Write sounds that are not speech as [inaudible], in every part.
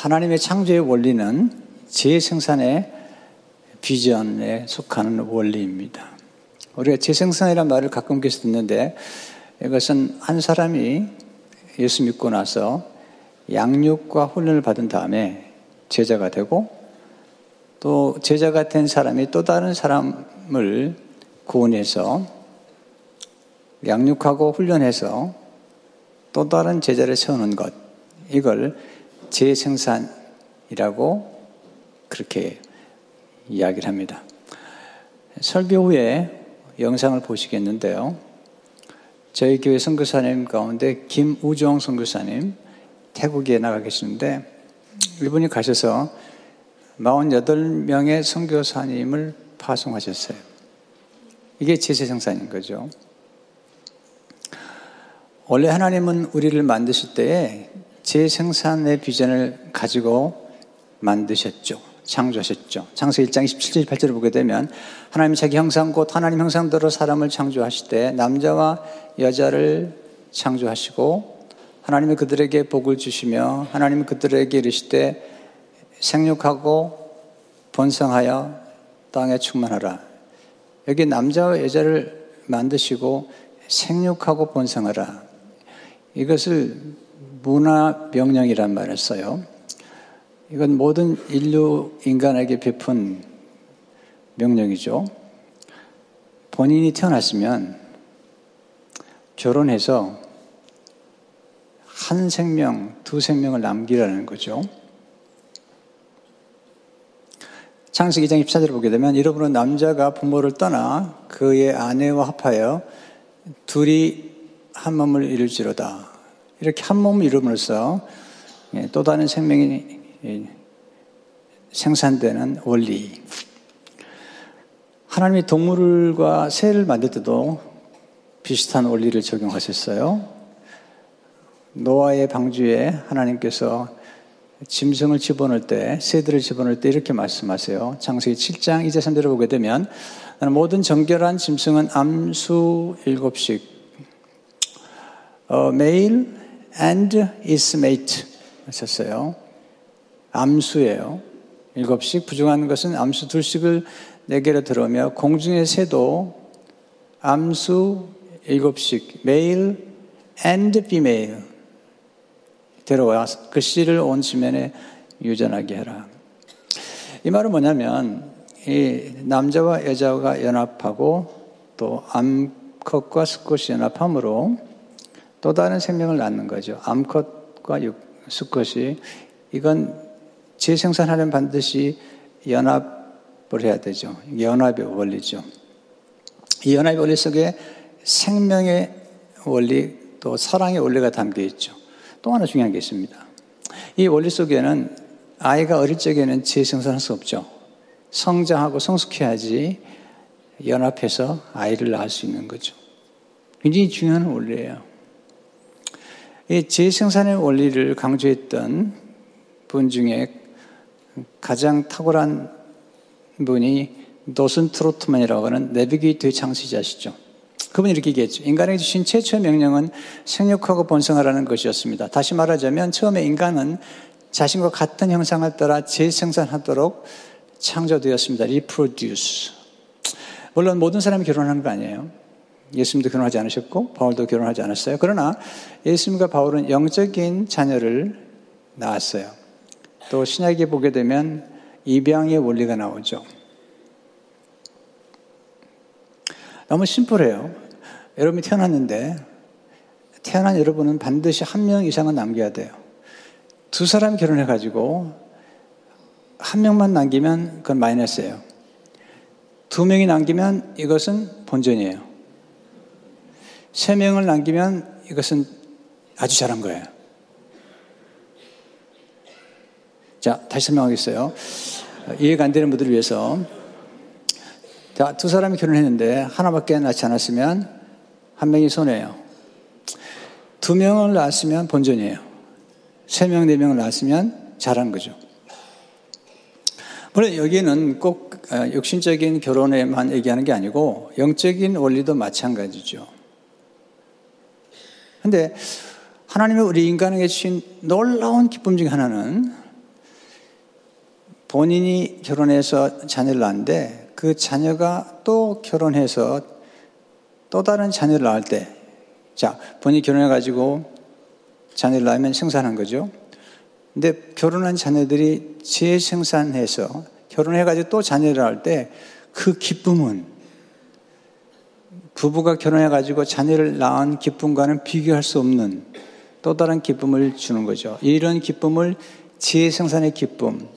하나님의 창조의 원리는 재생산의 비전에 속하는 원리입니다. 우리가 재생산이라는 말을 가끔 계속 듣는데 이것은 한 사람이 예수 믿고 나서 양육과 훈련을 받은 다음에 제자가 되고 또 제자가 된 사람이 또 다른 사람을 구원해서 양육하고 훈련해서 또 다른 제자를 세우는 것. 이걸 재생산이라고 그렇게 이야기를 합니다. 설교 후에 영상을 보시겠는데요. 저희 교회 선교사님 가운데 김우정 선교사님 태국에 나가 계시는데 이분이 가셔서 48명의 선교사님을 파송하셨어요. 이게 재생산인 거죠. 원래 하나님은 우리를 만드실 때에 재생산의 비전을 가지고 만드셨죠. 창조하셨죠. 창세 1장 27절 8절을 보게 되면 하나님 자기 형상 곧 하나님 형상대로 사람을 창조하실 때 남자와 여자를 창조하시고 하나님이 그들에게 복을 주시며 하나님이 그들에게 이르실 때 생육하고 번성하여 땅에 충만하라. 여기 남자와 여자를 만드시고 생육하고 번성하라. 이것을 문화 명령이란 말을 써요. 이건 모든 인류 인간에게 베푼 명령이죠. 본인이 태어났으면 결혼해서 한 생명, 두 생명을 남기라는 거죠. 창세기 2장 24절을 보게 되면 여러분은 남자가 부모를 떠나 그의 아내와 합하여 둘이 한 몸을 이룰지로다. 이렇게 한 몸을 이룸으로써 예, 또 다른 생명이 예, 생산되는 원리. 하나님이 동물과 새를 만들 때도 비슷한 원리를 적용하셨어요. 노아의 방주에 하나님께서 짐승을 집어넣을 때, 새들을 집어넣을 때 이렇게 말씀하세요. 창세기 7장 2제 3절을 보게 되면 모든 정결한 짐승은 암수 일곱씩 어, male and its mate 하셨어요. 암수예요. 일곱씩 부정한 것은 암수 둘씩을 네 개로 들어오며 공중의 새도 암수 일곱씩 male and female 데려와 그 씨를 온 지면에 유전하게 해라. 이 말은 뭐냐면 이 남자와 여자가 연합하고 또 암컷과 수컷이 연합함으로 또 다른 생명을 낳는 거죠. 암컷과 수컷이 이건 재생산하려면 반드시 연합을 해야 되죠. 연합의 원리죠. 이 연합의 원리 속에 생명의 원리 또 사랑의 원리가 담겨 있죠. 또 하나 중요한 게 있습니다. 이 원리 속에는 아이가 어릴 적에는 재생산할 수 없죠. 성장하고 성숙해야지 연합해서 아이를 낳을 수 있는 거죠. 굉장히 중요한 원리예요. 이 재생산의 원리를 강조했던 분 중에 가장 탁월한 분이 노슨 트로트만이라고 하는 내비게이터의 창시자시죠. 그분이 이렇게 얘기했죠. 인간에게 주신 최초의 명령은 생육하고 번성하라는 것이었습니다. 다시 말하자면 처음에 인간은 자신과 같은 형상을 따라 재생산하도록 창조되었습니다. reproduce. 물론 모든 사람이 결혼하는 거 아니에요. 예수님도 결혼하지 않으셨고 바울도 결혼하지 않았어요. 그러나 예수님과 바울은 영적인 자녀를 낳았어요. 또 신약에 보게 되면 입양의 원리가 나오죠. 너무 심플해요. 여러분이 태어났는데 태어난 여러분은 반드시 한 명 이상은 남겨야 돼요. 두 사람 결혼해 가지고 한 명만 남기면 그건 마이너스예요. 두 명이 남기면 이것은 본전이에요. 세 명을 남기면 이것은 아주 잘한 거예요. 자, 다시 설명하겠어요. 이해가 안 되는 분들을 위해서. 자, 두 사람이 결혼했는데 하나밖에 낳지 않았으면 한 명이 손해예요. 두 명을 낳았으면 본전이에요. 세 명, 네 명을 낳았으면 잘한 거죠. 물론 여기는 꼭 어, 육신적인 결혼에만 얘기하는 게 아니고 영적인 원리도 마찬가지죠. 근데 하나님의 우리 인간에게 주신 놀라운 기쁨 중에 하나는 본인이 결혼해서 자녀를 낳는데 그 자녀가 또 결혼해서 또 다른 자녀를 낳을 때, 자, 본인이 결혼해가지고 자녀를 낳으면 생산한 거죠. 근데 결혼한 자녀들이 재생산해서 결혼해가지고 또 자녀를 낳을 때 그 기쁨은 부부가 결혼해가지고 자녀를 낳은 기쁨과는 비교할 수 없는 또 다른 기쁨을 주는 거죠. 이런 기쁨을 재생산의 기쁨.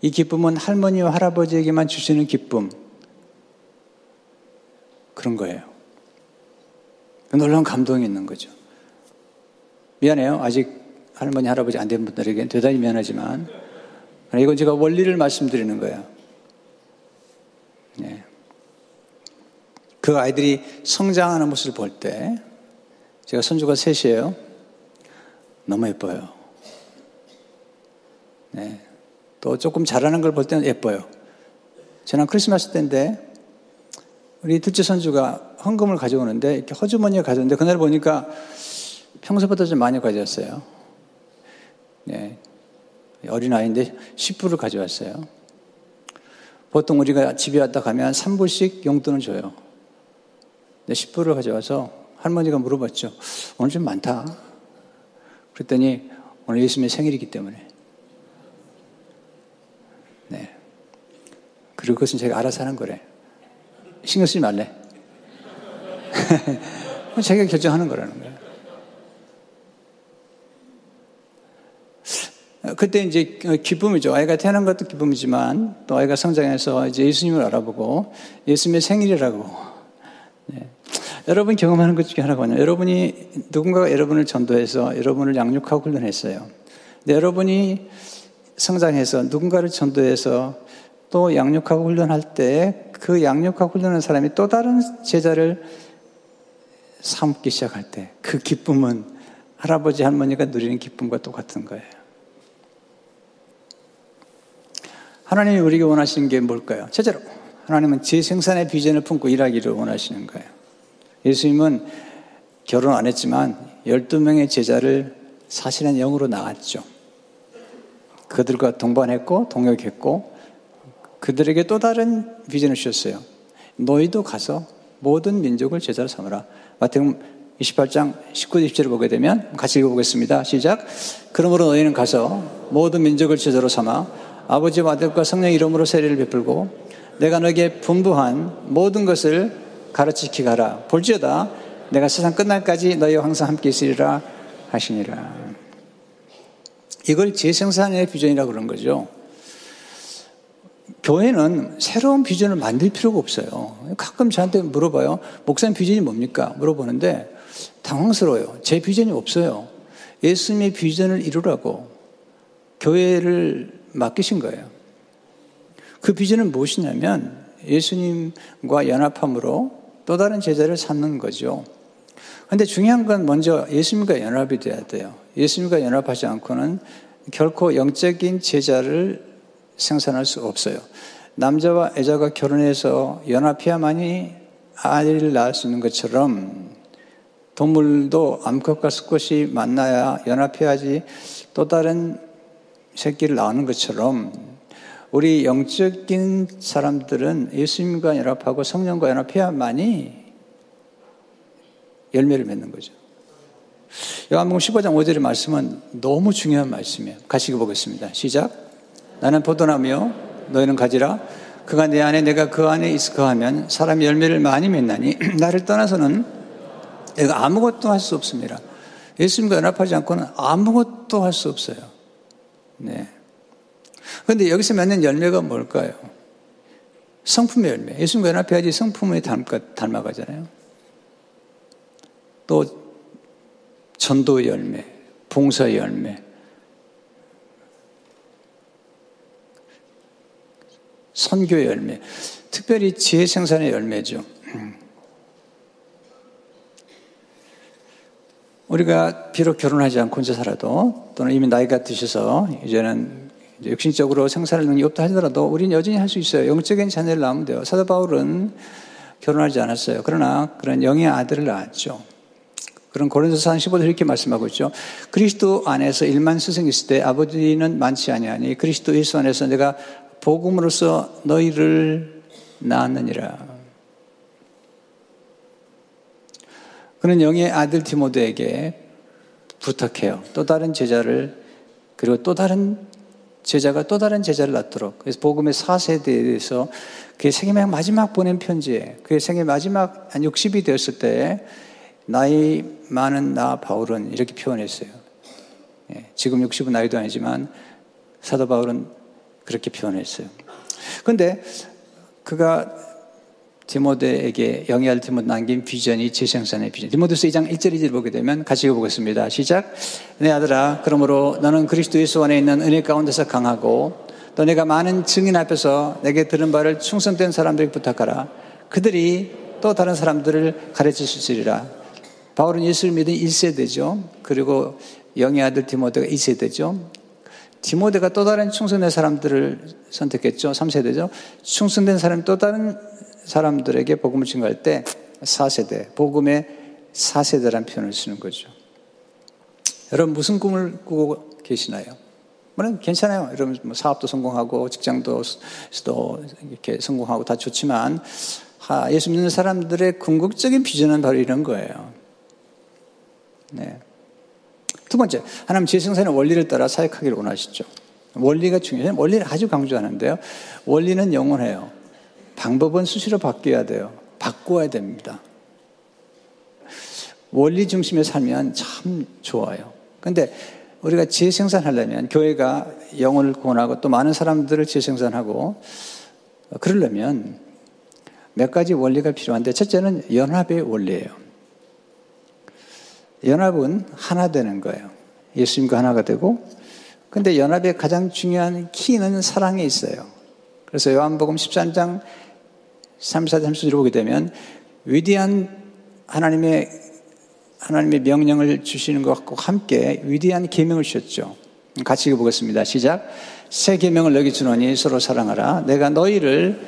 이 기쁨은 할머니와 할아버지에게만 주시는 기쁨. 그런 거예요. 놀라운 감동이 있는 거죠. 미안해요. 아직 할머니, 할아버지 안 된 분들에게 대단히 미안하지만, 이건 제가 원리를 말씀드리는 거예요. 네. 그 아이들이 성장하는 모습을 볼 때, 제가 손주가 셋이에요. 너무 예뻐요. 네. 또 조금 잘하는 걸 볼 때는 예뻐요. 지난 크리스마스 때인데, 우리 둘째 손주가 헌금을 가져오는데, 이렇게 허주머니에 가져오는데, 그날 보니까 평소보다 좀 많이 가져왔어요. 네. 어린아이인데 10불을 가져왔어요. 보통 우리가 집에 왔다 가면 3불씩 용돈을 줘요. 근데 10불을 가져와서 할머니가 물어봤죠. 오늘 좀 많다. 그랬더니 오늘 예수님의 생일이기 때문에. 네. 그리고 그것은 제가 알아서 하는 거래. 신경 쓰지 말래. [laughs] 제가 결정하는 거라는 거예요. 그때 이제 기쁨이죠. 아이가 태어난 것도 기쁨이지만 또 아이가 성장해서 이제 예수님을 알아보고 예수님의 생일이라고. 네. 여러분 경험하는 것 중에 하나거든요. 여러분이 누군가가 여러분을 전도해서 여러분을 양육하고 훈련했어요. 근데 여러분이 성장해서 누군가를 전도해서 또 양육하고 훈련할 때 그 양육하고 훈련한 사람이 또 다른 제자를 삼기 시작할 때 그 기쁨은 할아버지 할머니가 누리는 기쁨과 똑같은 거예요. 하나님이 우리에게 원하시는 게 뭘까요? 첫째로, 하나님은 재생산의 비전을 품고 일하기를 원하시는 거예요. 예수님은 결혼 안 했지만 12명의 제자를 사실은 영으로 낳았죠. 그들과 동반했고, 동역했고, 그들에게 또 다른 비전을 주셨어요. 너희도 가서 모든 민족을 제자로 삼으라. 마태복음 28장 19, 20절을 보게 되면 같이 읽어보겠습니다. 시작. 그러므로 너희는 가서 모든 민족을 제자로 삼아 아버지와 아들과 성령 이름으로 세례를 베풀고 내가 너에게 분부한 모든 것을 가르치기 가라. 볼지어다 내가 세상 끝날까지 너희와 항상 함께 있으리라 하시니라. 이걸 재생산의 비전이라고 그런 거죠. 교회는 새로운 비전을 만들 필요가 없어요. 가끔 저한테 물어봐요. 목사님 비전이 뭡니까? 물어보는데 당황스러워요. 제 비전이 없어요. 예수님의 비전을 이루라고 교회를 맡기신 거예요. 그 비전은 무엇이냐면 예수님과 연합함으로 또 다른 제자를 삼는 거죠. 근데 중요한 건 먼저 예수님과 연합이 돼야 돼요. 예수님과 연합하지 않고는 결코 영적인 제자를 생산할 수 없어요. 남자와 여자가 결혼해서 연합해야만이 아이를 낳을 수 있는 것처럼 동물도 암컷과 수컷이 만나야 연합해야지 또 다른 새끼를 낳는 것처럼 우리 영적인 사람들은 예수님과 연합하고 성령과 연합해야만이 열매를 맺는 거죠. 요한복음 15장 5절의 말씀은 너무 중요한 말씀이에요. 같이 읽어보겠습니다. 시작. 나는 포도나무요 너희는 가지라. 그가 내 안에 내가 그 안에 있을거하면 사람이 열매를 많이 맺나니 [clears throat] 나를 떠나서는 내가 아무것도 할 수 없습니다. 예수님과 연합하지 않고는 아무것도 할 수 없어요. 네. 그런데 여기서 맺는 열매가 뭘까요? 성품의 열매. 예수님과 연합해야지 성품을 닮아, 가잖아요. 또 전도 열매, 봉사 열매, 선교 열매, 특별히 지혜 생산의 열매죠. 우리가 비록 결혼하지 않고 혼자 살아도 또는 이미 나이가 드셔서 이제는 이제 육신적으로 생산할 능력이 없다 하더라도 우리는 여전히 할 수 있어요. 영적인 자녀를 낳으면 돼요. 사도 바울은 결혼하지 않았어요. 그러나 그런 영의 아들을 낳았죠. 그런 고린도서 15절 이렇게 말씀하고 있죠. 그리스도 안에서 일만 스승이 있을 때 아버지는 많지 아니하니 그리스도 예수 안에서 내가 복음으로서 너희를 낳았느니라. 그는 영의 아들 디모데에게 부탁해요. 또 다른 제자를 그리고 또 다른 제자가 또 다른 제자를 낳도록 그래서 복음의 4세대에 대해서 그의 생애 마지막 보낸 편지에 그의 생애 마지막 한 60이 되었을 때 나이 많은 나 바울은 이렇게 표현했어요. 예, 지금 60은 나이도 아니지만 사도 바울은 그렇게 표현했어요. 그런데 그가 디모데에게 영예할 디모데 남긴 비전이 재생산의 비전. 디모데서 2장 1절 2절 보게 되면 같이 읽어보겠습니다. 시작. 내 아들아, 그러므로 너는 그리스도 예수 안에 있는 은혜 가운데서 강하고 또 내가 많은 증인 앞에서 내게 들은 바를 충성된 사람들에게 부탁하라. 그들이 또 다른 사람들을 가르칠 수 있으리라. 바울은 예수를 믿은 1세대죠. 그리고 영의 아들 디모데가 2세대죠. 디모데가 또 다른 충성된 사람들을 선택했죠. 3세대죠. 충성된 사람이 또 다른 사람들에게 복음을 증거할 때 4세대, 복음의 4세대라는 표현을 쓰는 거죠. 여러분 무슨 꿈을 꾸고 계시나요? 물론 괜찮아요. 여러분 뭐 사업도 성공하고 직장도 또 이렇게 성공하고 다 좋지만 예수 믿는 사람들의 궁극적인 비전은 바로 이런 거예요. 네. 두 번째, 하나님 재생산의 원리를 따라 사역하기를 원하시죠. 원리가 중요해요. 원리를 아주 강조하는데요. 원리는 영원해요. 방법은 수시로 바뀌어야 돼요. 바꿔야 됩니다. 원리 중심에 살면 참 좋아요. 근데 우리가 재생산하려면 교회가 영혼을 구원하고 또 많은 사람들을 재생산하고 그러려면 몇 가지 원리가 필요한데 첫째는 연합의 원리예요. 연합은 하나 되는 거예요. 예수님과 하나가 되고 근데 연합의 가장 중요한 키는 사랑에 있어요. 그래서 요한복음 13장 34, 34절 보게 되면 위대한 하나님의 하나님의 명령을 주시는 것과 함께 위대한 계명을 주셨죠. 같이 읽어보겠습니다. 시작. 새 계명을 너희 주노니 서로 사랑하라. 내가 너희를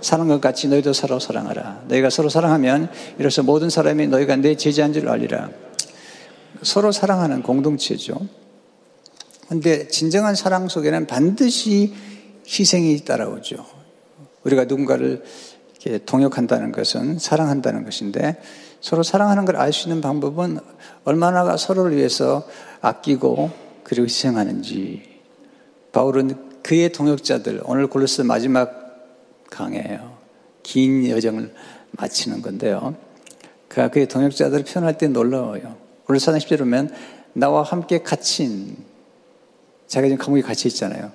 사랑한 것 같이 너희도 서로 사랑하라. 너희가 서로 사랑하면 이로써 모든 사람이 너희가 내 제자인 줄 알리라. 서로 사랑하는 공동체죠. 근데 진정한 사랑 속에는 반드시 희생이 따라오죠. 우리가 누군가를 동역한다는 것은 사랑한다는 것인데 서로 사랑하는 걸 알 수 있는 방법은 얼마나 서로를 위해서 아끼고 그리고 희생하는지. 바울은 그의 동역자들, 오늘 골로스 마지막 강해요. 긴 여정을 마치는 건데요. 그가 그의 동역자들을 표현할 때 놀라워요. 골로스 10절 보면 나와 함께 갇힌 자기가 지금 감옥에 갇혀 있잖아요.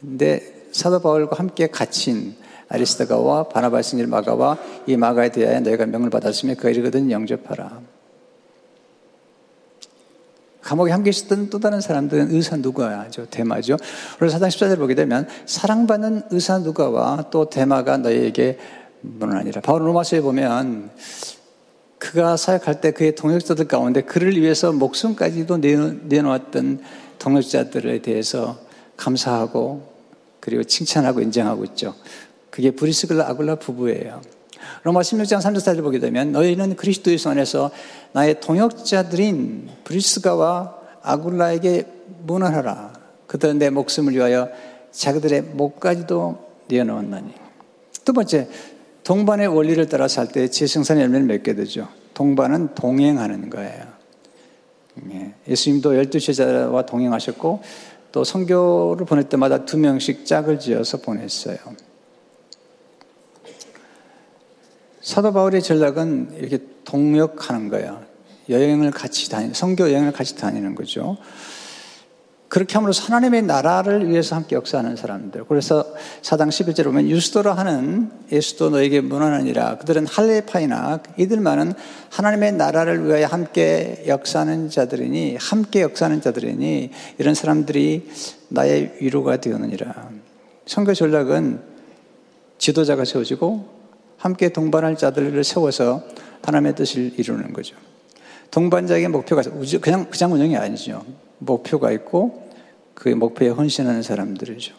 근데 사도 바울과 함께 갇힌 아리스타가와 바나바의 승일 마가와 이 마가에 대하여 너희가 명을 받았으며 그 이르거든 영접하라. 감옥에 함께 있었던 또 다른 사람들은 의사 누가죠? 대마죠. 그래서 사장 14절 보게 되면 사랑받는 의사 누가와 또 대마가 너희에게 문하니라. 바울 로마서에 보면 그가 사역할 때 그의 동역자들 가운데 그를 위해서 목숨까지도 내놓았던 동역자들에 대해서 감사하고 그리고 칭찬하고 인정하고 있죠. 그게 브리스글라 아굴라 부부예요. 로마 16장 3절까지 보게 되면 너희는 그리스도의 안에서 나의 동역자들인 브리스가와 아굴라에게 문안하라. 그들은 내 목숨을 위하여 자기들의 목까지도 내어놓았나니. 두 번째, 동반의 원리를 따라 살때 재생산의 열매를 맺게 되죠. 동반은 동행하는 거예요. 예, 예수님도 열두 제자와 동행하셨고 또 성교를 보낼 때마다 두 명씩 짝을 지어서 보냈어요. 사도 바울의 전략은 이렇게 동역하는 거예요. 여행을 같이 다니, 성교 여행을 같이 다니는 거죠. 그렇게 함으로써 하나님의 나라를 위해서 함께 역사하는 사람들. 그래서 사당 11절에 보면 유스도로 하는 예수도 너에게 문안하니라. 그들은 할레파이나 이들만은 하나님의 나라를 위하여 함께 역사하는 자들이니 함께 역사하는 자들이니 이런 사람들이 나의 위로가 되었느니라. 성교 전략은 지도자가 세워지고 함께 동반할 자들을 세워서 하나님의 뜻을 이루는 거죠. 동반자에게 목표가 그냥 그냥 운영이 아니죠. 목표가 있고 그 목표에 헌신하는 사람들이죠.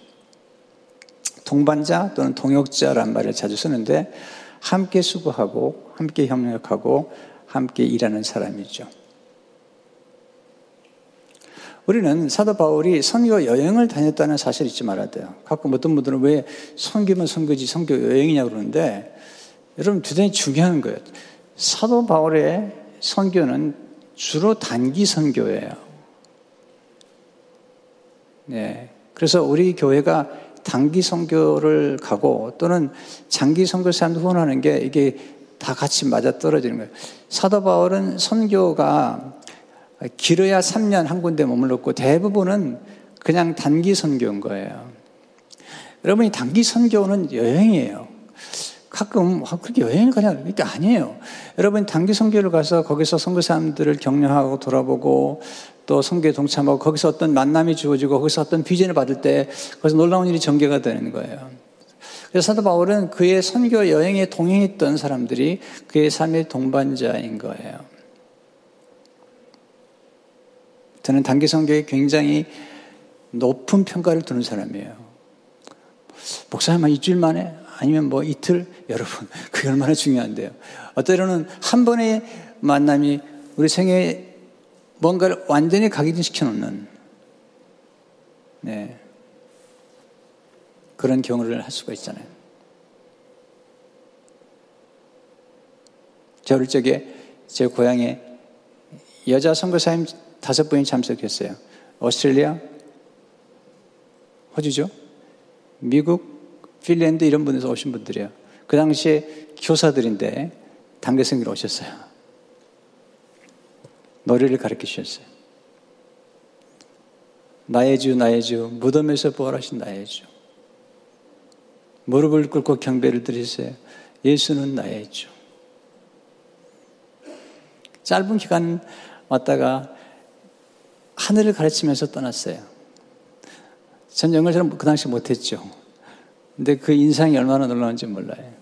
동반자 또는 동역자란 말을 자주 쓰는데 함께 수고하고 함께 협력하고 함께 일하는 사람이죠. 우리는 사도 바울이 선교 여행을 다녔다는 사실을 잊지 말아야 돼요. 가끔 어떤 분들은 왜 선교면 선교지 선교 여행이냐고 그러는데 여러분 대단히 중요한 거예요. 사도 바울의 선교는 주로 단기 선교예요. 네. 그래서 우리 교회가 단기 선교를 가고 또는 장기 선교 사람들 후원하는 게 이게 다 같이 맞아 떨어지는 거예요. 사도 바울은 선교가 길어야 3년 한 군데 머물렀고 대부분은 그냥 단기 선교인 거예요. 여러분이 단기 선교는 여행이에요. 가끔 아, 그렇게 여행을 가냐 이게 아니에요. 여러분 단기 선교를 가서 거기서 선교 사람들을 격려하고 돌아보고 또 선교에 동참하고 거기서 어떤 만남이 주어지고 거기서 어떤 비전을 받을 때 거기서 놀라운 일이 전개가 되는 거예요. 그래서 사도 바울은 그의 선교 여행에 동행했던 사람들이 그의 삶의 동반자인 거예요. 저는 단기 선교에 굉장히 높은 평가를 두는 사람이에요. 목사님 한 일주일 만에 아니면 뭐 이틀 [laughs] 여러분 그게 얼마나 중요한데요. 어때로는 한 번의 만남이 우리 생애에 뭔가를 완전히 각인시켜 놓는 네. 그런 경우를 할 수가 있잖아요. 저 어릴 적에 제 고향에 여자 선교사님 다섯 분이 참석했어요. 오스트레일리아, 호주죠? 미국, 핀랜드 이런 분에서 오신 분들이에요. 그 당시에 교사들인데 단계생으로 오셨어요. 노래를 가르쳐 주셨어요. 나의 주, 나의 주, 무덤에서 부활하신 나의 주. 무릎을 꿇고 경배를 드리세요. 예수는 나의 주. 짧은 기간 왔다가 하늘을 가르치면서 떠났어요. 전 영어를 잘그 당시 못했죠. 근데 그 인상이 얼마나 놀라운지 몰라요.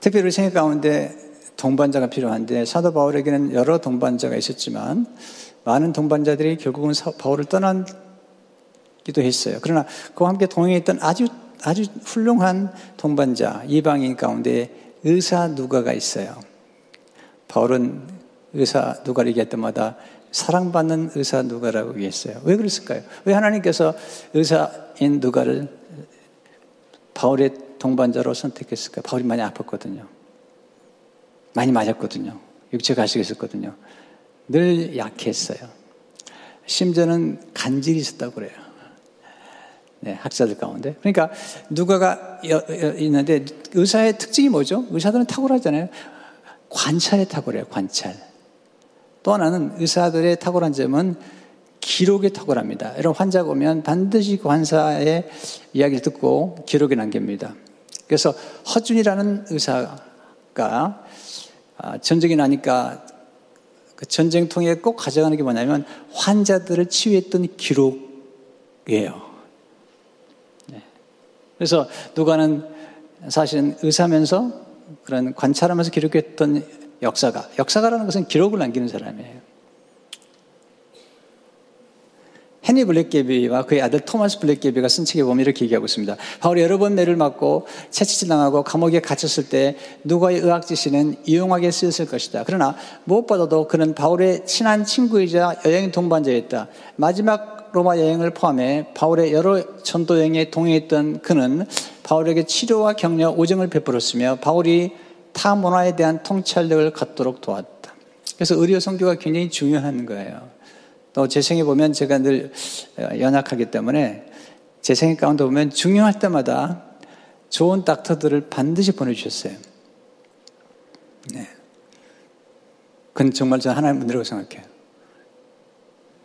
특별히 생각 가운데 동반자가 필요한데 사도 바울에게는 여러 동반자가 있었지만 많은 동반자들이 결국은 바울을 떠난기도 했어요. 그러나 그와 함께 동행했던 아주 아주 훌륭한 동반자 이방인 가운데 의사 누가가 있어요. 바울은 의사 누가를 얘기할 때마다 사랑받는 의사 누가라고 얘기했어요. 왜 그랬을까요? 왜 하나님께서 의사인 누가를 바울의 동반자로 선택했을까요? 바울이 많이 아팠거든요. 많이 맞았거든요. 육체 가식이 있었거든요. 늘 약했어요. 심지어는 간질이 있었다고 그래요. 네, 학자들 가운데. 그러니까 누가가 있는데 의사의 특징이 뭐죠? 의사들은 탁월하잖아요. 관찰에 탁월해요, 관찰. 또 하나는 의사들의 탁월한 점은 기록에 탁월합니다. 이런 환자가 오면 반드시 그 환자의 이야기를 듣고 기록에 남깁니다. 그래서 허준이라는 의사가 아, 전쟁이 나니까 그 전쟁통에 꼭 가져가는 게 뭐냐면 환자들을 치유했던 기록이에요. 네. 그래서 누가는 사실은 의사면서 그런 관찰하면서 기록했던 역사가, 역사가라는 것은 기록을 남기는 사람이에요. 헤니 블랙게비와 그의 아들 토마스 블랙게비가 쓴 책에 보면 이렇게 얘기하고 있습니다. 바울이 여러 번 매를 맞고 채찍질 당하고 감옥에 갇혔을 때 누가의 의학 지시는 이용하게 쓰였을 것이다. 그러나 무엇보다도 그는 바울의 친한 친구이자 여행 동반자였다. 마지막 로마 여행을 포함해 바울의 여러 전도 여행에 동행했던 그는 바울에게 치료와 격려, 오정을 베풀었으며 바울이 타 문화에 대한 통찰력을 갖도록 도왔다. 그래서 의료 성교가 굉장히 중요한 거예요. 또 제 생에 보면 제가 늘 연약하기 때문에 제 생애 가운데 보면 중요할 때마다 좋은 닥터들을 반드시 보내주셨어요. 네. 그건 정말 저 하나님 분이라고 생각해요.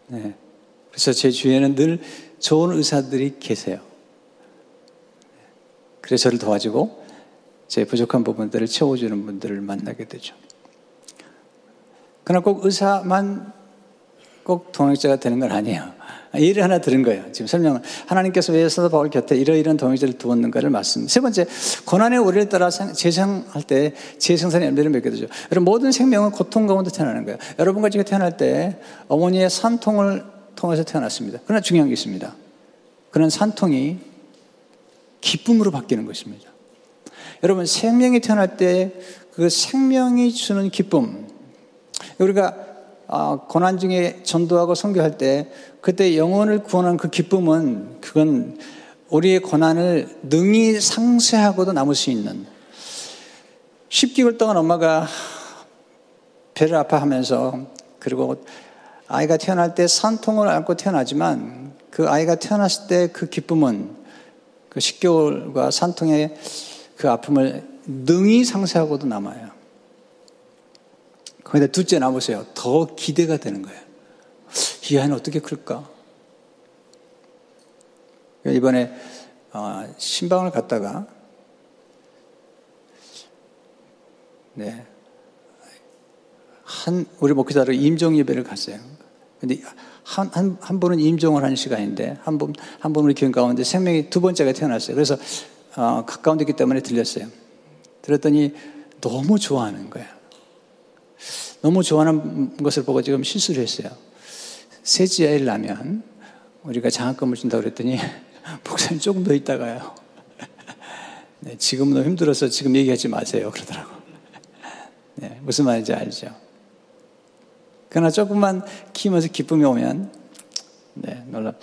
네. 그래서 제 주위에는 늘 좋은 의사들이 계세요. 그래서 저를 도와주고 제 부족한 부분들을 채워주는 분들을 만나게 되죠. 그러나 꼭 의사만 꼭 동역자가 되는 건 아니에요. 예를 하나 들은 거예요. 지금 설명을. 하나님께서 왜 사도 바울 곁에 이러이러한 동역자를 두었는가를 말씀. 세 번째, 고난의 오리를 따라 재생할 때 재생산의 열매를 맺게 되죠. 여러분, 모든 생명은 고통 가운데 태어나는 거예요. 여러분과 제가 태어날 때 어머니의 산통을 통해서 태어났습니다. 그러나 중요한 게 있습니다. 그런 산통이 기쁨으로 바뀌는 것입니다. 여러분, 생명이 태어날 때 그 생명이 주는 기쁨. 우리가 아, 고난 중에 전도하고 선교할 때 그때 영혼을 구원한 그 기쁨은 그건 우리의 고난을 능히 상쇄하고도 남을 수 있는 10개월 동안 엄마가 배를 아파하면서 그리고 아이가 태어날 때 산통을 안고 태어나지만 그 아이가 태어났을 때 그 기쁨은 그 10개월과 산통의 그 아픔을 능히 상쇄하고도 남아요. 거기다 둘째 나보세요. 더 기대가 되는 거예요. 이 아이는 어떻게 클까? 이번에 어, 신방을 갔다가 네. 한 우리 목회자로 임종 예배를 갔어요. 근데 한, 한, 한 분은 임종을 하는 시간인데, 한 분, 한 분은 우리 교인 가운데 생명이 두 번째가 태어났어요. 그래서, 어, 가까운 데기 때문에 들렸어요. 들었더니 너무 좋아하는 거예요. 너무 좋아하는 것을 보고 지금 실수를 했어요. 아이를 낳으면 우리가 장학금을 준다고 그랬더니 [laughs] 목사님 조금 더 있다가요. [laughs] 네, 지금 너무 힘들어서 지금 얘기하지 마세요. 그러더라고. [laughs] 네, 무슨 말인지 알죠? 그러나 조금만 키우면서 기쁨이 오면, 네, 놀랍.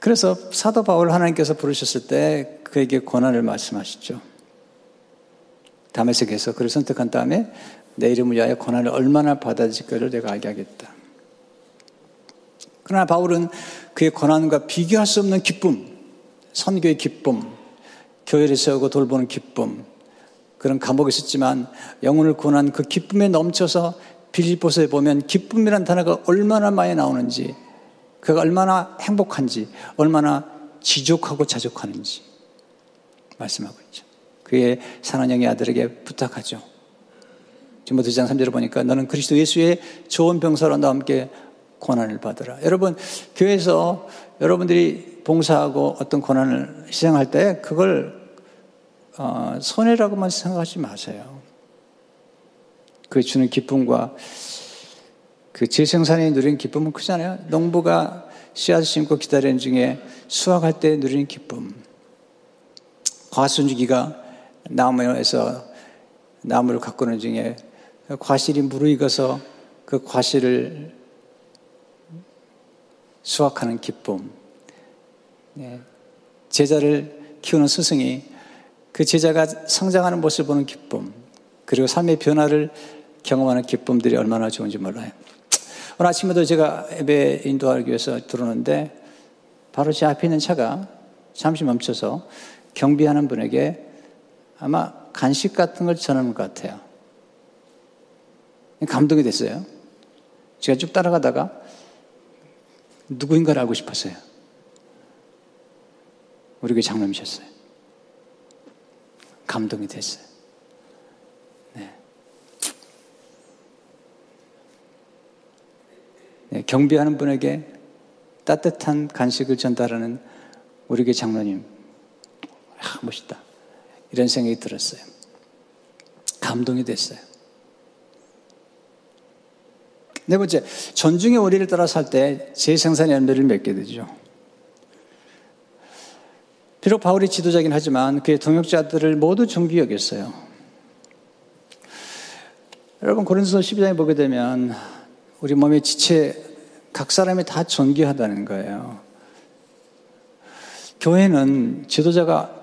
그래서 사도 바울 하나님께서 부르셨을 때 그에게 권한을 말씀하시죠. 다메섹에서 그를 선택한 다음에 내 이름을 위하여 고난을 얼마나 받아질까를 내가 알게 하겠다. 그러나 바울은 그의 고난과 비교할 수 없는 기쁨, 선교의 기쁨, 교회를 세우고 돌보는 기쁨, 그런 감옥에 있었지만 영혼을 구원한 그 기쁨에 넘쳐서 빌립보서에 보면 기쁨이란 단어가 얼마나 많이 나오는지, 그가 얼마나 행복한지, 얼마나 지족하고 자족하는지 말씀하고 있죠. 그의 사난형의 아들에게 부탁하죠. 디모데 2장 3절을 보니까 너는 그리스도 예수의 좋은 병사로 나와 함께 고난을 받으라. 여러분, 교회에서 여러분들이 봉사하고 어떤 고난을 시행할 때 그걸 어, 손해라고만 생각하지 마세요. 그 주는 기쁨과 그 재생산에 누리는 기쁨은 크잖아요. 농부가 씨앗을 심고 기다리는 중에 수확할 때 누리는 기쁨. 과순주기가 나무에서 나무를 가꾸는 중에 과실이 무르익어서 그 과실을 수확하는 기쁨. 네. 제자를 키우는 스승이 그 제자가 성장하는 모습을 보는 기쁨. 그리고 삶의 변화를 경험하는 기쁨들이 얼마나 좋은지 몰라요. 오늘 아침에도 제가 예배 인도하기 위해서 들어오는데 바로 제 앞에 있는 차가 잠시 멈춰서 경비하는 분에게 아마 간식 같은 걸 전하는 것 같아요. 감동이 됐어요. 제가 쭉 따라가다가 누구인가를 알고 싶었어요. 우리 교회 장로님이셨어요. 감동이 됐어요. 네. 네, 경비하는 분에게 따뜻한 간식을 전달하는 우리 교회 장로님. 아, 멋있다. 이런 생각이 들었어요. 감동이 됐어요. 네 번째, 전중의 원리를 따라 살 때 재생산의 열매를 맺게 되죠. 비록 바울이 지도자긴 하지만 그의 동역자들을 모두 존귀 여겼어요. 여러분 고린도서 12장에 보게 되면 우리 몸의 지체 각 사람이 다 존귀하다는 거예요. 교회는 지도자가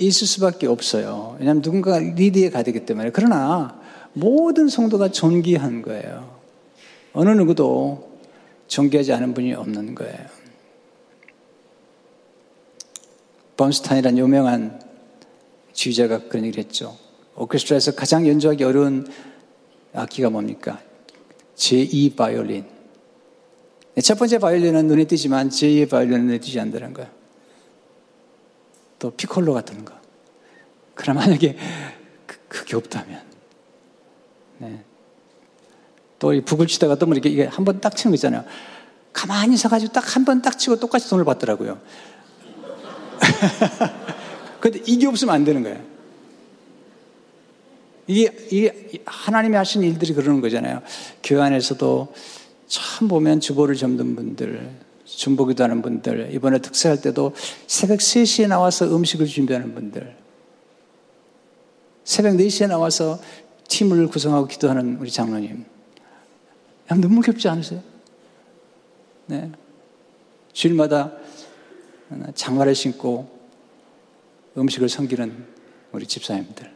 있을 수밖에 없어요. 왜냐하면 누군가가 리드에 가야 되기 때문에. 그러나 모든 성도가 존귀한 거예요. 어느 누구도 존귀하지 않은 분이 없는 거예요. 범스탄이라는 유명한 지휘자가 그런 얘기를 했죠. 오케스트라에서 가장 연주하기 어려운 악기가 뭡니까? 제2 바이올린. 첫 번째 바이올린은 눈에 띄지만 제2 바이올린은 눈에 띄지 않는다는 거예요. 또 피콜로 같은 거. 그럼 만약에 그, 그게 없다면. 네. 또이 북을 치다가 또뭐 이렇게 이게 한 번 딱 치는 거 있잖아요. 가만히 서가지고 딱 한 번 딱 치고 똑같이 돈을 받더라고요. [laughs] 근데 이게 없으면 안 되는 거예요. 이게, 이게 하나님이 하신 일들이 그러는 거잖아요. 교회 안에서도 처음 보면 주보를 접는 분들, 중보기도 하는 분들, 이번에 특세할 때도 새벽 3시에 나와서 음식을 준비하는 분들, 새벽 4시에 나와서 팀을 구성하고 기도하는 우리 장로님, 너무 겹지 않으세요? 네. 주일마다 장화를 신고 음식을 섬기는 우리 집사님들.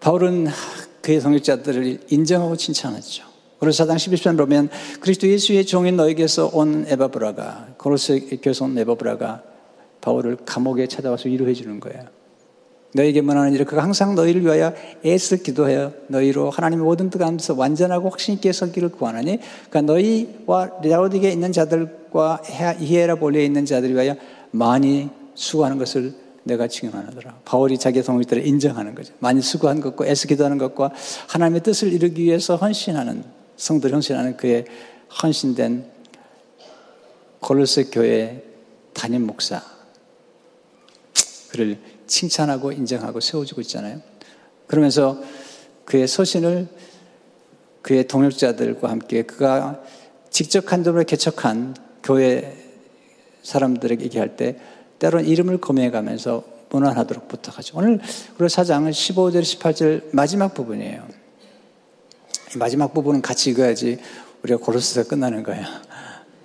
바울은 그의 동역자들을 인정하고 칭찬하죠. 고로사 4장 11편 보면 그리스도 예수의 종인 너에게서 온 에바브라가 고로스 교서 온 에바브라가 바울을 감옥에 찾아와서 위로해 주는 거예요. 너에게 문하는 일을 그가 항상 너희를 위하여 애써 기도하여 너희로 하나님의 모든 뜻 가운데서 완전하고 확신 있게 서기를 구하나니 그러니까 너희와 라우디게 있는 자들과 히에라볼리에 있는 자들을 위하여 많이 수고하는 것을 내가 증언하더라. 바울이 자기 동료들을 인정하는 거죠. 많이 수고한 것과 애써 기도하는 것과 하나님의 뜻을 이루기 위해서 헌신하는 성들 헌신하는 그의 헌신된 골로새 교회 담임 목사 그를 칭찬하고 인정하고 세워주고 있잖아요. 그러면서 그의 소신을 그의 동역자들과 함께 그가 직접 한dom으로 개척한 교회 사람들에게 얘기할 때 때로는 이름을 검해가면서 문안하도록 부탁하죠. 오늘 우리 사장은 15절, 18절 마지막 부분이에요. 마지막 부분은 같이 읽어야지 우리가 고로스가 끝나는 거예요.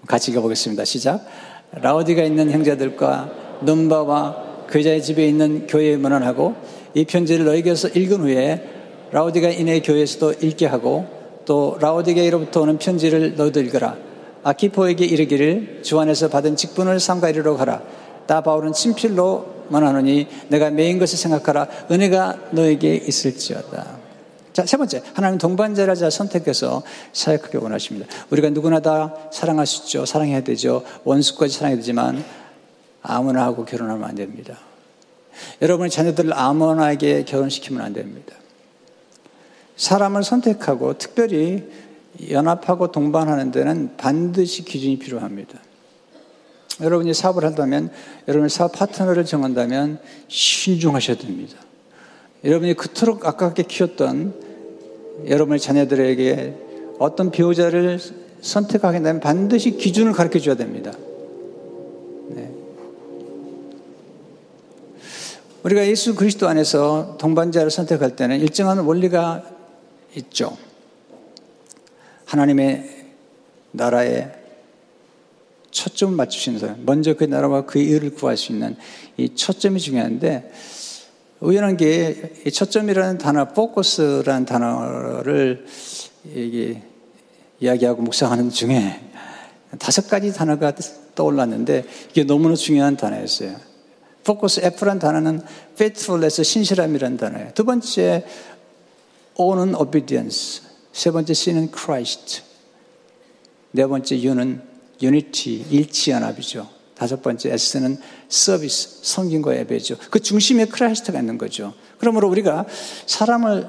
같이 읽어보겠습니다. 시작. 라오디가 있는 형제들과 눈바와 그자의 집에 있는 교회에 문안하고 이 편지를 너에게서 읽은 후에 라오디가 인의 교회에서도 읽게 하고 또 라오디게로부터 오는 편지를 너도 읽어라. 아키포에게 이르기를 주 안에서 받은 직분을 상가이르러 가라. 다 바울은 친필로 만하노니 내가 메인 것을 생각하라. 은혜가 너에게 있을지어다. 자, 세 번째. 하나님 동반자를 자 선택해서 사역하기 원하십니다. 우리가 누구나 다 사랑할 수 있죠. 사랑해야 되죠. 원수까지 사랑해야 되지만 아무나 하고 결혼하면 안 됩니다. 여러분의 자녀들을 아무나에게 결혼시키면 안 됩니다. 사람을 선택하고 특별히 연합하고 동반하는 데는 반드시 기준이 필요합니다. 여러분이 사업을 한다면, 여러분이 사업 파트너를 정한다면 신중하셔야 됩니다. 여러분이 그토록 아깝게 키웠던 여러분의 자녀들에게 어떤 배우자를 선택하게 되면 반드시 기준을 가르쳐 줘야 됩니다. 우리가 예수 그리스도 안에서 동반자를 선택할 때는 일정한 원리가 있죠. 하나님의 나라에 초점을 맞추시는 사람, 먼저 그 나라와 그의 의를 구할 수 있는 이 초점이 중요한데, 우연한 게, 이 초점이라는 단어, 포커스라는 단어를 이게 이야기하고 묵상하는 중에 다섯 가지 단어가 떠올랐는데, 이게 너무나 중요한 단어였어요. 포커스 F란 단어는 faithfulness, 신실함이라는 단어예요. 두 번째 O는 obedience, 세 번째 C는 Christ, 네 번째 U는 unity, 일치연합이죠. 다섯 번째 S는 서비스, 섬김과 예배죠. 그 중심에 Christ가 있는 거죠. 그러므로 우리가 사람을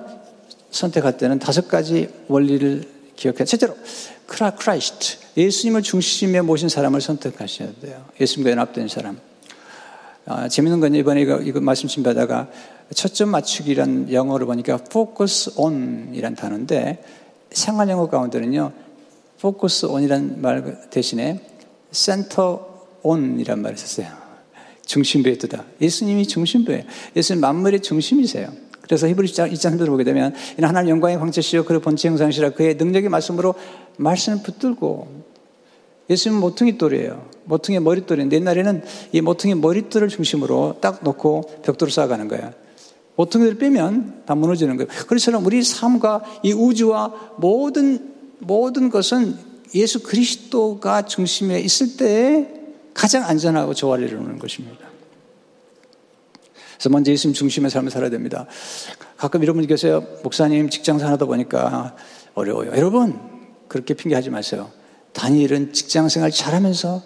선택할 때는 다섯 가지 원리를 기억해. 첫째로 Chri- Christ, 예수님을 중심에 모신 사람을 선택하셔야 돼요. 예수님과 연합된 사람. 아, 재밌는 건 이번에 이거, 이거 말씀 좀 받다가 초점 맞추기란 영어로 보니까 focus on 이란 단어인데 생활 영어 가운데는요, focus on이란 말 대신에 center on 이란 말을 썼어요. 중심부의 뜻다. 예수님이 중심부예요. 예수님 만물의 중심이세요. 그래서 히브리 2장 3절을 보게 되면 이는 하나님 영광의 광채시여 그의 본체 형상이시라 그의 능력의 말씀으로 말씀을 붙들고 예수님은 모퉁이 돌이에요. 모퉁이 머릿돌인데 옛날에는 이 모퉁이 머릿돌을 중심으로 딱 놓고 벽돌을 쌓아가는 거예요. 모퉁이를 빼면 다 무너지는 거예요. 그래서 우리 삶과 이 우주와 모든, 모든 것은 예수 그리스도가 중심에 있을 때에 가장 안전하고 조화를 이루는 것입니다. 그래서 먼저 예수님 중심의 삶을 살아야 됩니다. 가끔 이런 분이 계세요. 목사님 직장 생활하다 보니까 어려워요. 여러분, 그렇게 핑계하지 마세요. 다니엘은 직장 생활 잘하면서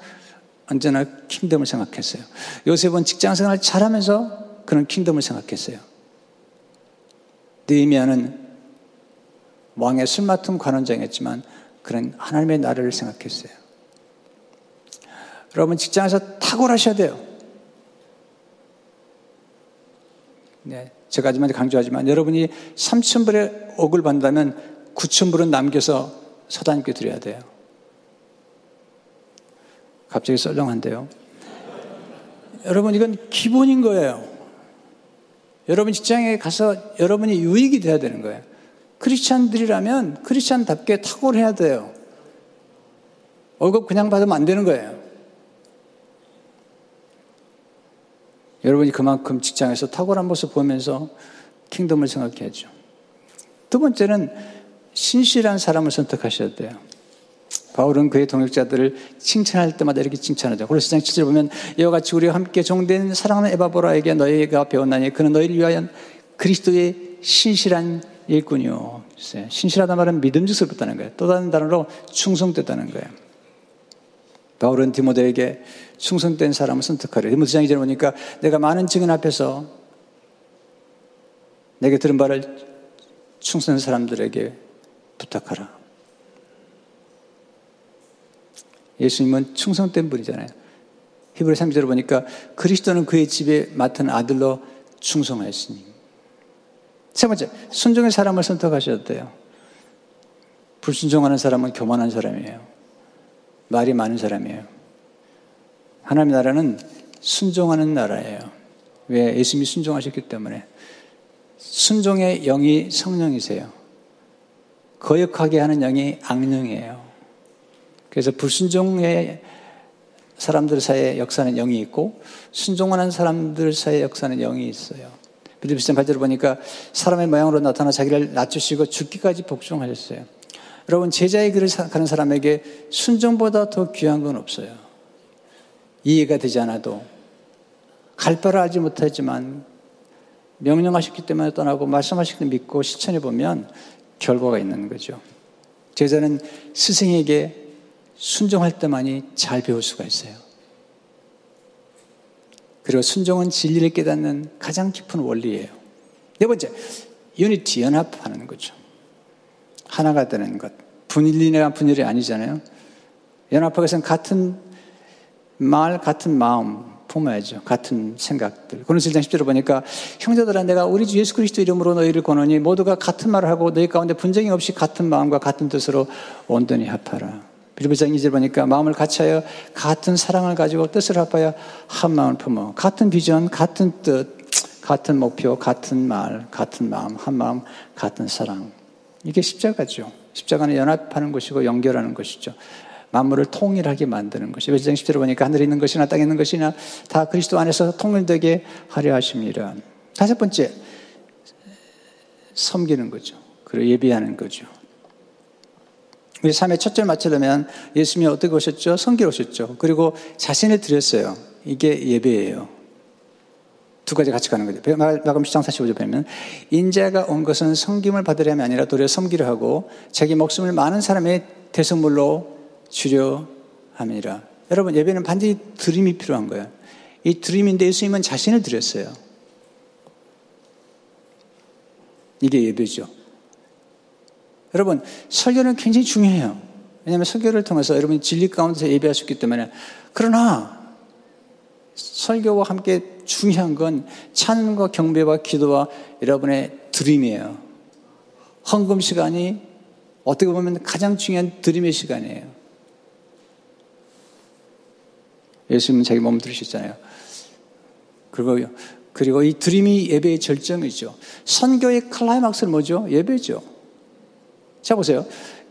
언제나 킹덤을 생각했어요. 요셉은 직장 생활 잘하면서 그런 킹덤을 생각했어요. 느헤미야는 왕의 술 맡은 관원장이었지만 그런 하나님의 나라를 생각했어요. 여러분 직장에서 탁월하셔야 돼요. 네, 제가 하지만 강조하지만 여러분이 3천 불의 억을 받는다면 9천 불은 남겨서 서다님께 드려야 돼요. 갑자기 썰렁한데요. 여러분, 이건 기본인 거예요. 여러분 직장에 가서 여러분이 유익이 돼야 되는 거예요. 크리스찬들이라면 크리스찬답게 탁월해야 돼요. 월급 그냥 받으면 안 되는 거예요. 여러분이 그만큼 직장에서 탁월한 모습 보면서 킹덤을 생각해야죠. 두 번째는 신실한 사람을 선택하셔야 돼요. 바울은 그의 동역자들을 칭찬할 때마다 이렇게 칭찬하죠. 고린도장 7절 보면 이와 같이 우리와 함께 종된 사랑하는 에바보라에게 너희가 배웠나니 그는 너희를 위하여 그리스도의 신실한 일꾼이요. 신실하다 말은 믿음직스럽다는 거예요. 또 다른 단어로 충성됐다는 거예요. 바울은 디모데에게 충성된 사람을 선택하려. 디모데장 이제 보니까 내가 많은 증인 앞에서 내게 들은 바를 충성된 사람들에게 부탁하라. 예수님은 충성된 분이잖아요. 히브리 3절을 보니까 그리스도는 그의 집에 맡은 아들로 충성하였으니. 세 번째, 순종의 사람을 선택하셔야 돼요. 불순종하는 사람은 교만한 사람이에요. 말이 많은 사람이에요. 하나님의 나라는 순종하는 나라예요. 왜? 예수님이 순종하셨기 때문에. 순종의 영이 성령이세요. 거역하게 하는 영이 악령이에요. 그래서 불순종의 사람들 사이에 역사는 영이 있고 순종하는 사람들 사이에 역사는 영이 있어요. 빌립비전 8절 보니까 사람의 모양으로 나타나 자기를 낮추시고 죽기까지 복종하셨어요. 여러분 제자의 길을 가는 사람에게 순종보다 더 귀한 건 없어요. 이해가 되지 않아도 갈 바를 알지 못하지만 명령하셨기 때문에 떠나고 말씀하시기 때문에 믿고 실천해 보면 결과가 있는 거죠. 제자는 스승에게 순종할 때만이 잘 배울 수가 있어요. 그리고 순종은 진리를 깨닫는 가장 깊은 원리예요. 네 번째, 유니티, 연합하는 거죠. 하나가 되는 것. 분일이나 분일이 아니잖아요. 연합하기 위해서는 같은 말, 같은 마음 품어야죠. 같은 생각들. 그런 7장 10절을 보니까 형제들아 내가 우리 주 예수 그리스도 이름으로 너희를 권하니 모두가 같은 말을 하고 너희 가운데 분쟁이 없이 같은 마음과 같은 뜻으로 온전히 합하라. 빌리비장 2절 보니까 마음을 같이하여 같은 사랑을 가지고 뜻을 합하여 한 마음을 품어 같은 비전, 같은 뜻, 같은 목표, 같은 말, 같은 마음, 한 마음, 같은 사랑. 이게 십자가죠. 십자가는 연합하는 것이고 연결하는 것이죠. 만물을 통일하게 만드는 것이. 베드장 10절에 보니까 하늘에 있는 것이나 땅에 있는 것이나 다 그리스도 안에서 통일되게 하려 하십니다. 다섯 번째, 섬기는 거죠. 그리고 예비하는 거죠. 우리 삶의 첫째 맞추려면 예수님이 어떻게 오셨죠? 성기로 오셨죠. 그리고 자신을 드렸어요. 이게 예배예요. 두 가지 같이 가는 거죠. 마감 10장 45절 보면 인자가 온 것은 섬김을 받으려면 아니라 도리어 섬기려 하고 자기 목숨을 많은 사람의 대성물로 주려 함이라. 여러분 예배는 반드시 드림이 필요한 거예요. 이 드림인데 예수님은 자신을 드렸어요. 이게 예배죠. 여러분, 설교는 굉장히 중요해요. 왜냐하면 설교를 통해서 여러분이 진리 가운데서 예배하셨기 때문에. 그러나, 설교와 함께 중요한 건 찬과 경배와 기도와 여러분의 드림이에요. 헌금 시간이 어떻게 보면 가장 중요한 드림의 시간이에요. 예수님은 자기 몸 들으셨잖아요. 그리고, 그리고 이 드림이 예배의 절정이죠. 선교의 클라이막스는 뭐죠? 예배죠. 자, 보세요.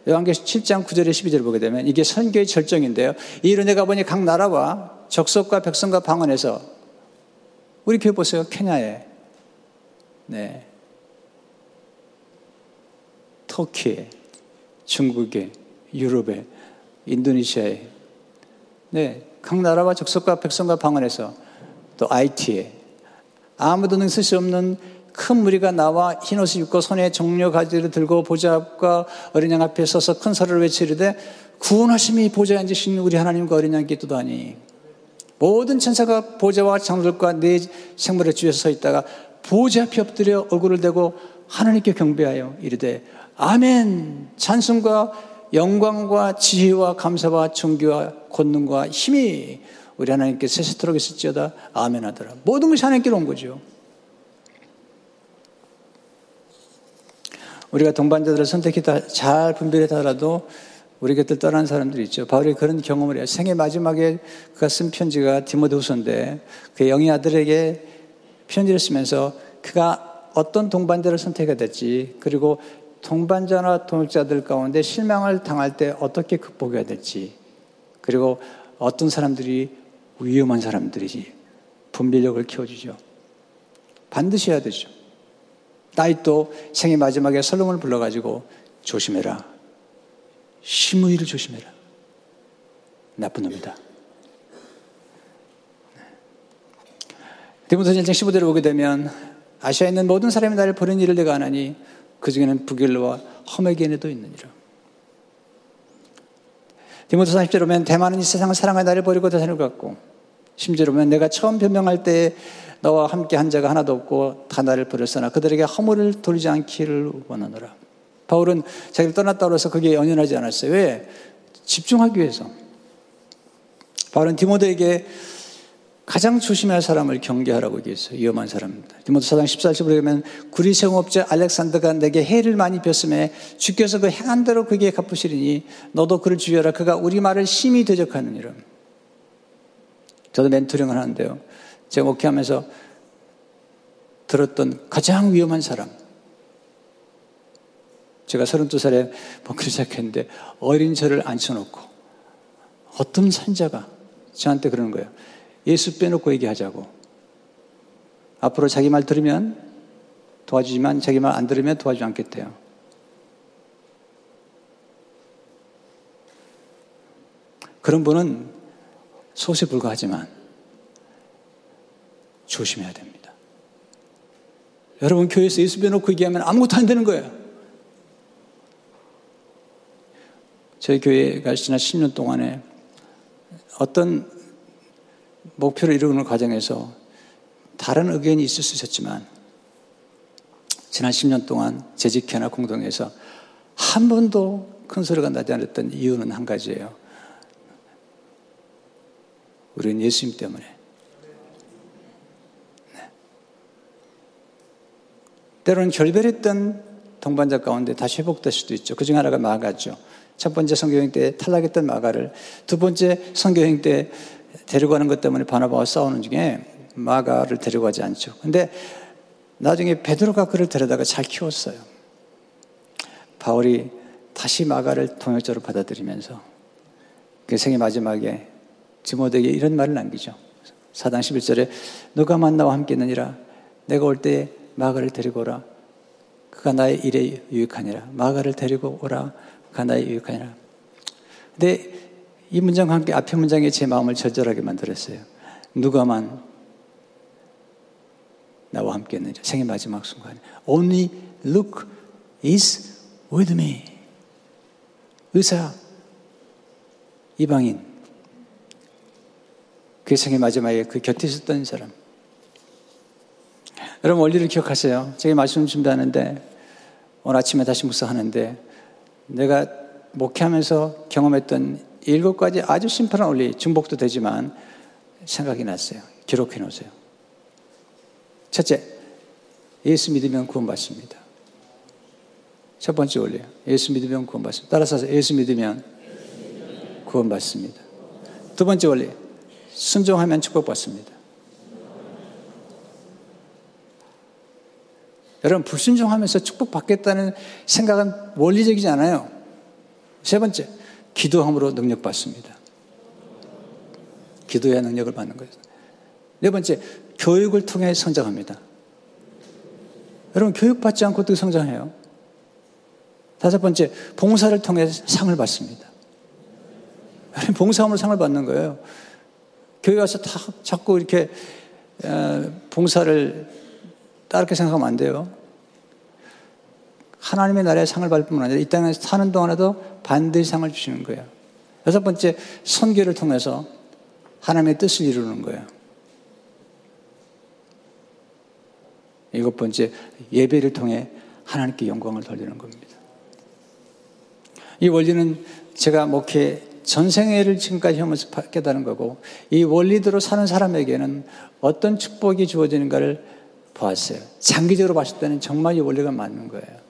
요한계시 7장 9절에 12절을 보게 되면 이게 선교의 절정인데요. 이 은혜가 보니 각 나라와 적석과 백성과 방언에서 우리 교회 보세요. 케냐에, 네. 터키에, 중국에, 유럽에, 인도네시아에, 네. 각 나라와 적석과 백성과 방언에서 또 IT에. 아무도 능쓸 수 없는 큰 무리가 나와 흰옷을 입고 손에 정려 가지를 들고 보좌 앞과 어린 양 앞에 서서 큰 소리를 외치르되 구원하심이 보좌에 앉으신 우리 하나님과 어린 양께 기도하니 모든 천사가 보좌와 장들과 네 생물의 주에서 서 있다가 보좌 앞에 엎드려 얼굴을 대고 하나님께 경배하여 이르되 아멘. 찬송과 영광과 지혜와 감사와 존귀와 권능과 힘이 우리 하나님께 세세토록 있을지어다. 아멘 하더라. 모든 것이 하나님께로 온 거죠. 우리가 동반자들을 선택해 잘 분별해더라도 우리 곁을 떠난 사람들이 있죠. 바울이 그런 경험을 해요. 생애 마지막에 그가 쓴 편지가 디모데후서인데 그 영의 아들에게 편지를 쓰면서 그가 어떤 동반자를 선택해야 될지 그리고 동반자나 동역자들 가운데 실망을 당할 때 어떻게 극복해야 될지, 그리고 어떤 사람들이 위험한 사람들이지 분별력을 키워주죠. 반드시 해야 되죠. 나이 또 생애 마지막에 설렁을 불러가지고 조심해라. 심의를 조심해라. 나쁜 놈이다. 디모서 1장 15절에 보게 되면 아시아에 있는 모든 사람이 나를 버린 일을 내가 안 하니 그 중에는 부길로와 험에게에도 있느니라. 디모서 30절에 보면 대만은 이 세상을 사랑하 나를 버리고 대산을 갖고 심지어 보면 내가 처음 변명할 때 너와 함께 한 자가 하나도 없고 다 나를 버렸으나 그들에게 허물을 돌리지 않기를 원하노라. 바울은 자기를 떠났다고 해서 그게 연연하지 않았어요. 왜? 집중하기 위해서. 바울은 디모데에게 가장 조심할 사람을 경계하라고 얘기했어요. 위험한 사람입니다. 디모데 사장 14절에 보면 구리생업자 알렉산더가 내게 해를 많이 폈음에 주께서 그 행한 대로 그에게 갚으시리니 너도 그를 주의하라. 그가 우리 말을 심히 대적하느니라. 저도 멘토링을 하는데요. 제가 목회하면서 들었던 가장 위험한 사람. 제가 32살에 목회를 시작했는데 어린 저를 앉혀놓고 어떤 산자가 저한테 그러는 거예요. 예수 빼놓고 얘기하자고. 앞으로 자기 말 들으면 도와주지만 자기 말 안 들으면 도와주지 않겠대요. 그런 분은 소세 불가하지만 조심해야 됩니다. 여러분 교회에서 예수 빼놓고 얘기하면 아무것도 안 되는 거예요. 저희 교회가 지난 10년 동안에 어떤 목표를 이루는 과정에서 다른 의견이 있을 수 있었지만 지난 10년 동안 재직회나 공동에서 한 번도 큰 소리가 나지 않았던 이유는 한 가지예요. 우리는 예수님 때문에. 네. 때로는 결별했던 동반자 가운데 다시 회복될 수도 있죠. 그 중 하나가 마가죠. 첫 번째 성교행 때 탈락했던 마가를 두 번째 성교행 때 데려가는 것 때문에 바나바와 싸우는 중에 마가를 데려가지 않죠. 근데 나중에 베드로가 그를 데려다가 잘 키웠어요. 바울이 다시 마가를 동역자로 받아들이면서 그 생의 마지막에 디모데에게 이런 말을 남기죠. 사당 11절에 누가 만나와 함께 있느니라 내가 올때 마가를 데리고 오라 그가 나의 일에 유익하니라 마가를 데리고 오라 그 가 나의 유익하니라 근데 이 문장과 함께 앞에 문장에 제 마음을 절절하게 만들었어요. 누가만 나와 함께 했느냐. 생의 마지막 순간에. Only Luke is with me. 의사, 이방인. 그 생의 마지막에 그 곁에 있었던 사람. 여러분 원리를 기억하세요. 제가 말씀 준비하는데 오늘 아침에 다시 묵상하는데 내가 목회하면서 경험했던 일곱 가지 아주 심플한 원리, 중복도 되지만 생각이 났어요. 기록해 놓으세요. 첫째, 예수 믿으면 구원받습니다. 첫 번째 원리, 예수 믿으면 구원받습니다. 따라서 예수 믿으면 구원받습니다. 두 번째 원리, 순종하면 축복받습니다. 여러분, 불순종하면서 축복받겠다는 생각은 원리적이지 않아요. 세 번째, 기도함으로 능력 받습니다. 기도해야 능력을 받는 거예요. 네 번째, 교육을 통해 성장합니다. 여러분, 교육받지 않고 어떻게 성장해요? 다섯 번째, 봉사를 통해 상을 받습니다. 봉사함으로 상을 받는 거예요. 교회 가서 다 자꾸 이렇게 봉사를 따르게 생각하면 안 돼요. 하나님의 나라의 상을 받을 뿐만 아니라 이 땅에 사는 동안에도 반드시 상을 주시는 거예요. 여섯 번째, 선교를 통해서 하나님의 뜻을 이루는 거예요. 일곱 번째, 예배를 통해 하나님께 영광을 돌리는 겁니다. 이 원리는 제가 목회 전생애를 지금까지 하면서 깨달은 거고, 이 원리대로 사는 사람에게는 어떤 축복이 주어지는가를 보았어요. 장기적으로 봤을 때는 정말 이 원리가 맞는 거예요.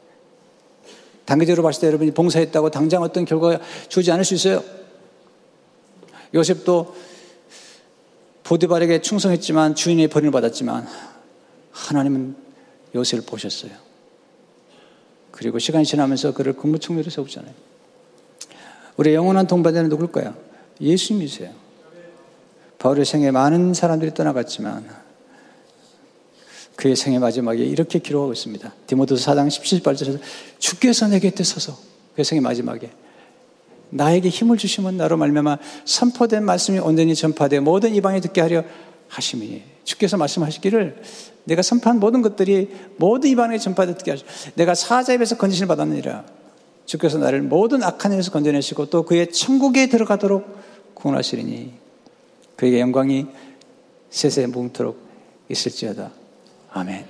단계적으로 봤을 때 여러분이 봉사했다고 당장 어떤 결과가 주지 않을 수 있어요. 요셉도 보디발에게 충성했지만 주인의 버림을 받았지만 하나님은 요셉을 보셨어요. 그리고 시간이 지나면서 그를 국무총리로 세우잖아요. 우리 영원한 동반자는 누굴 거야? 예수님이세요. 바울의 생에 많은 사람들이 떠나갔지만 그의 생의 마지막에 이렇게 기록하고 있습니다. 디모데서 4장 17절에서 주께서 내 곁에 서서 그의 생의 마지막에 나에게 힘을 주시면 나로 말미암아 선포된 말씀이 온전히 전파되 모든 이방에 듣게 하려 하심이 주께서 말씀하시기를 내가 선포한 모든 것들이 모든 이방에 전파되게 하시 내가 사자의 배에서 건지심을 받았느니라 주께서 나를 모든 악한 일에서 건져내시고 또 그의 천국에 들어가도록 구원하시리니 그에게 영광이 세세 뭉토록 있을지어다. 아멘.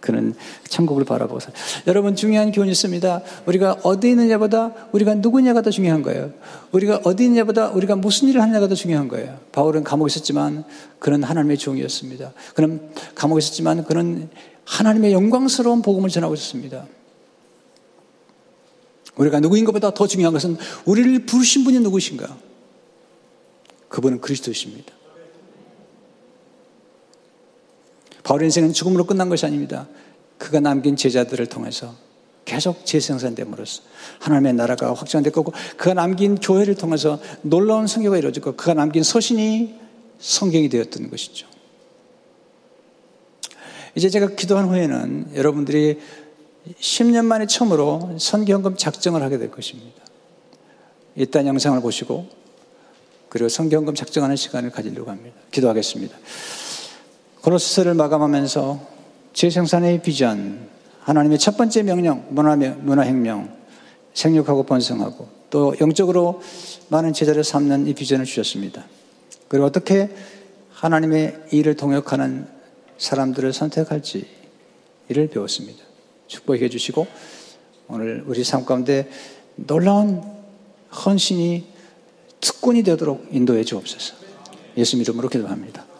그는 천국을 바라보고 살. 여러분 중요한 교훈이 있습니다. 우리가 어디 있느냐보다 우리가 누구냐가 더 중요한 거예요. 우리가 어디 있느냐보다 우리가 무슨 일을 하느냐가 더 중요한 거예요. 바울은 감옥에 있었지만 그는 하나님의 종이었습니다. 그는 감옥에 있었지만 그는 하나님의 영광스러운 복음을 전하고 있었습니다. 우리가 누구인 것보다 더 중요한 것은 우리를 부르신 분이 누구신가? 그분은 그리스도이십니다. 바울의 인생은 죽음으로 끝난 것이 아닙니다. 그가 남긴 제자들을 통해서 계속 재생산됨으로써 하나님의 나라가 확장될 거고 그가 남긴 교회를 통해서 놀라운 성교가 이루어지고 그가 남긴 서신이 성경이 되었던 것이죠. 이제 제가 기도한 후에는 여러분들이 10년 만에 처음으로 선경금 작정을 하게 될 것입니다. 일단 영상을 보시고 그리고 성경금 작정하는 시간을 가지려고 합니다. 기도하겠습니다. 고로스서를 마감하면서 재생산의 비전, 하나님의 첫 번째 명령, 문화혁명, 생육하고 번성하고 또 영적으로 많은 제자를 삼는 이 비전을 주셨습니다. 그리고 어떻게 하나님의 일을 동역하는 사람들을 선택할지 이를 배웠습니다. 축복해 주시고 오늘 우리 삶 가운데 놀라운 헌신이 특권이 되도록 인도해 주옵소서. 예수 이름으로 기도합니다.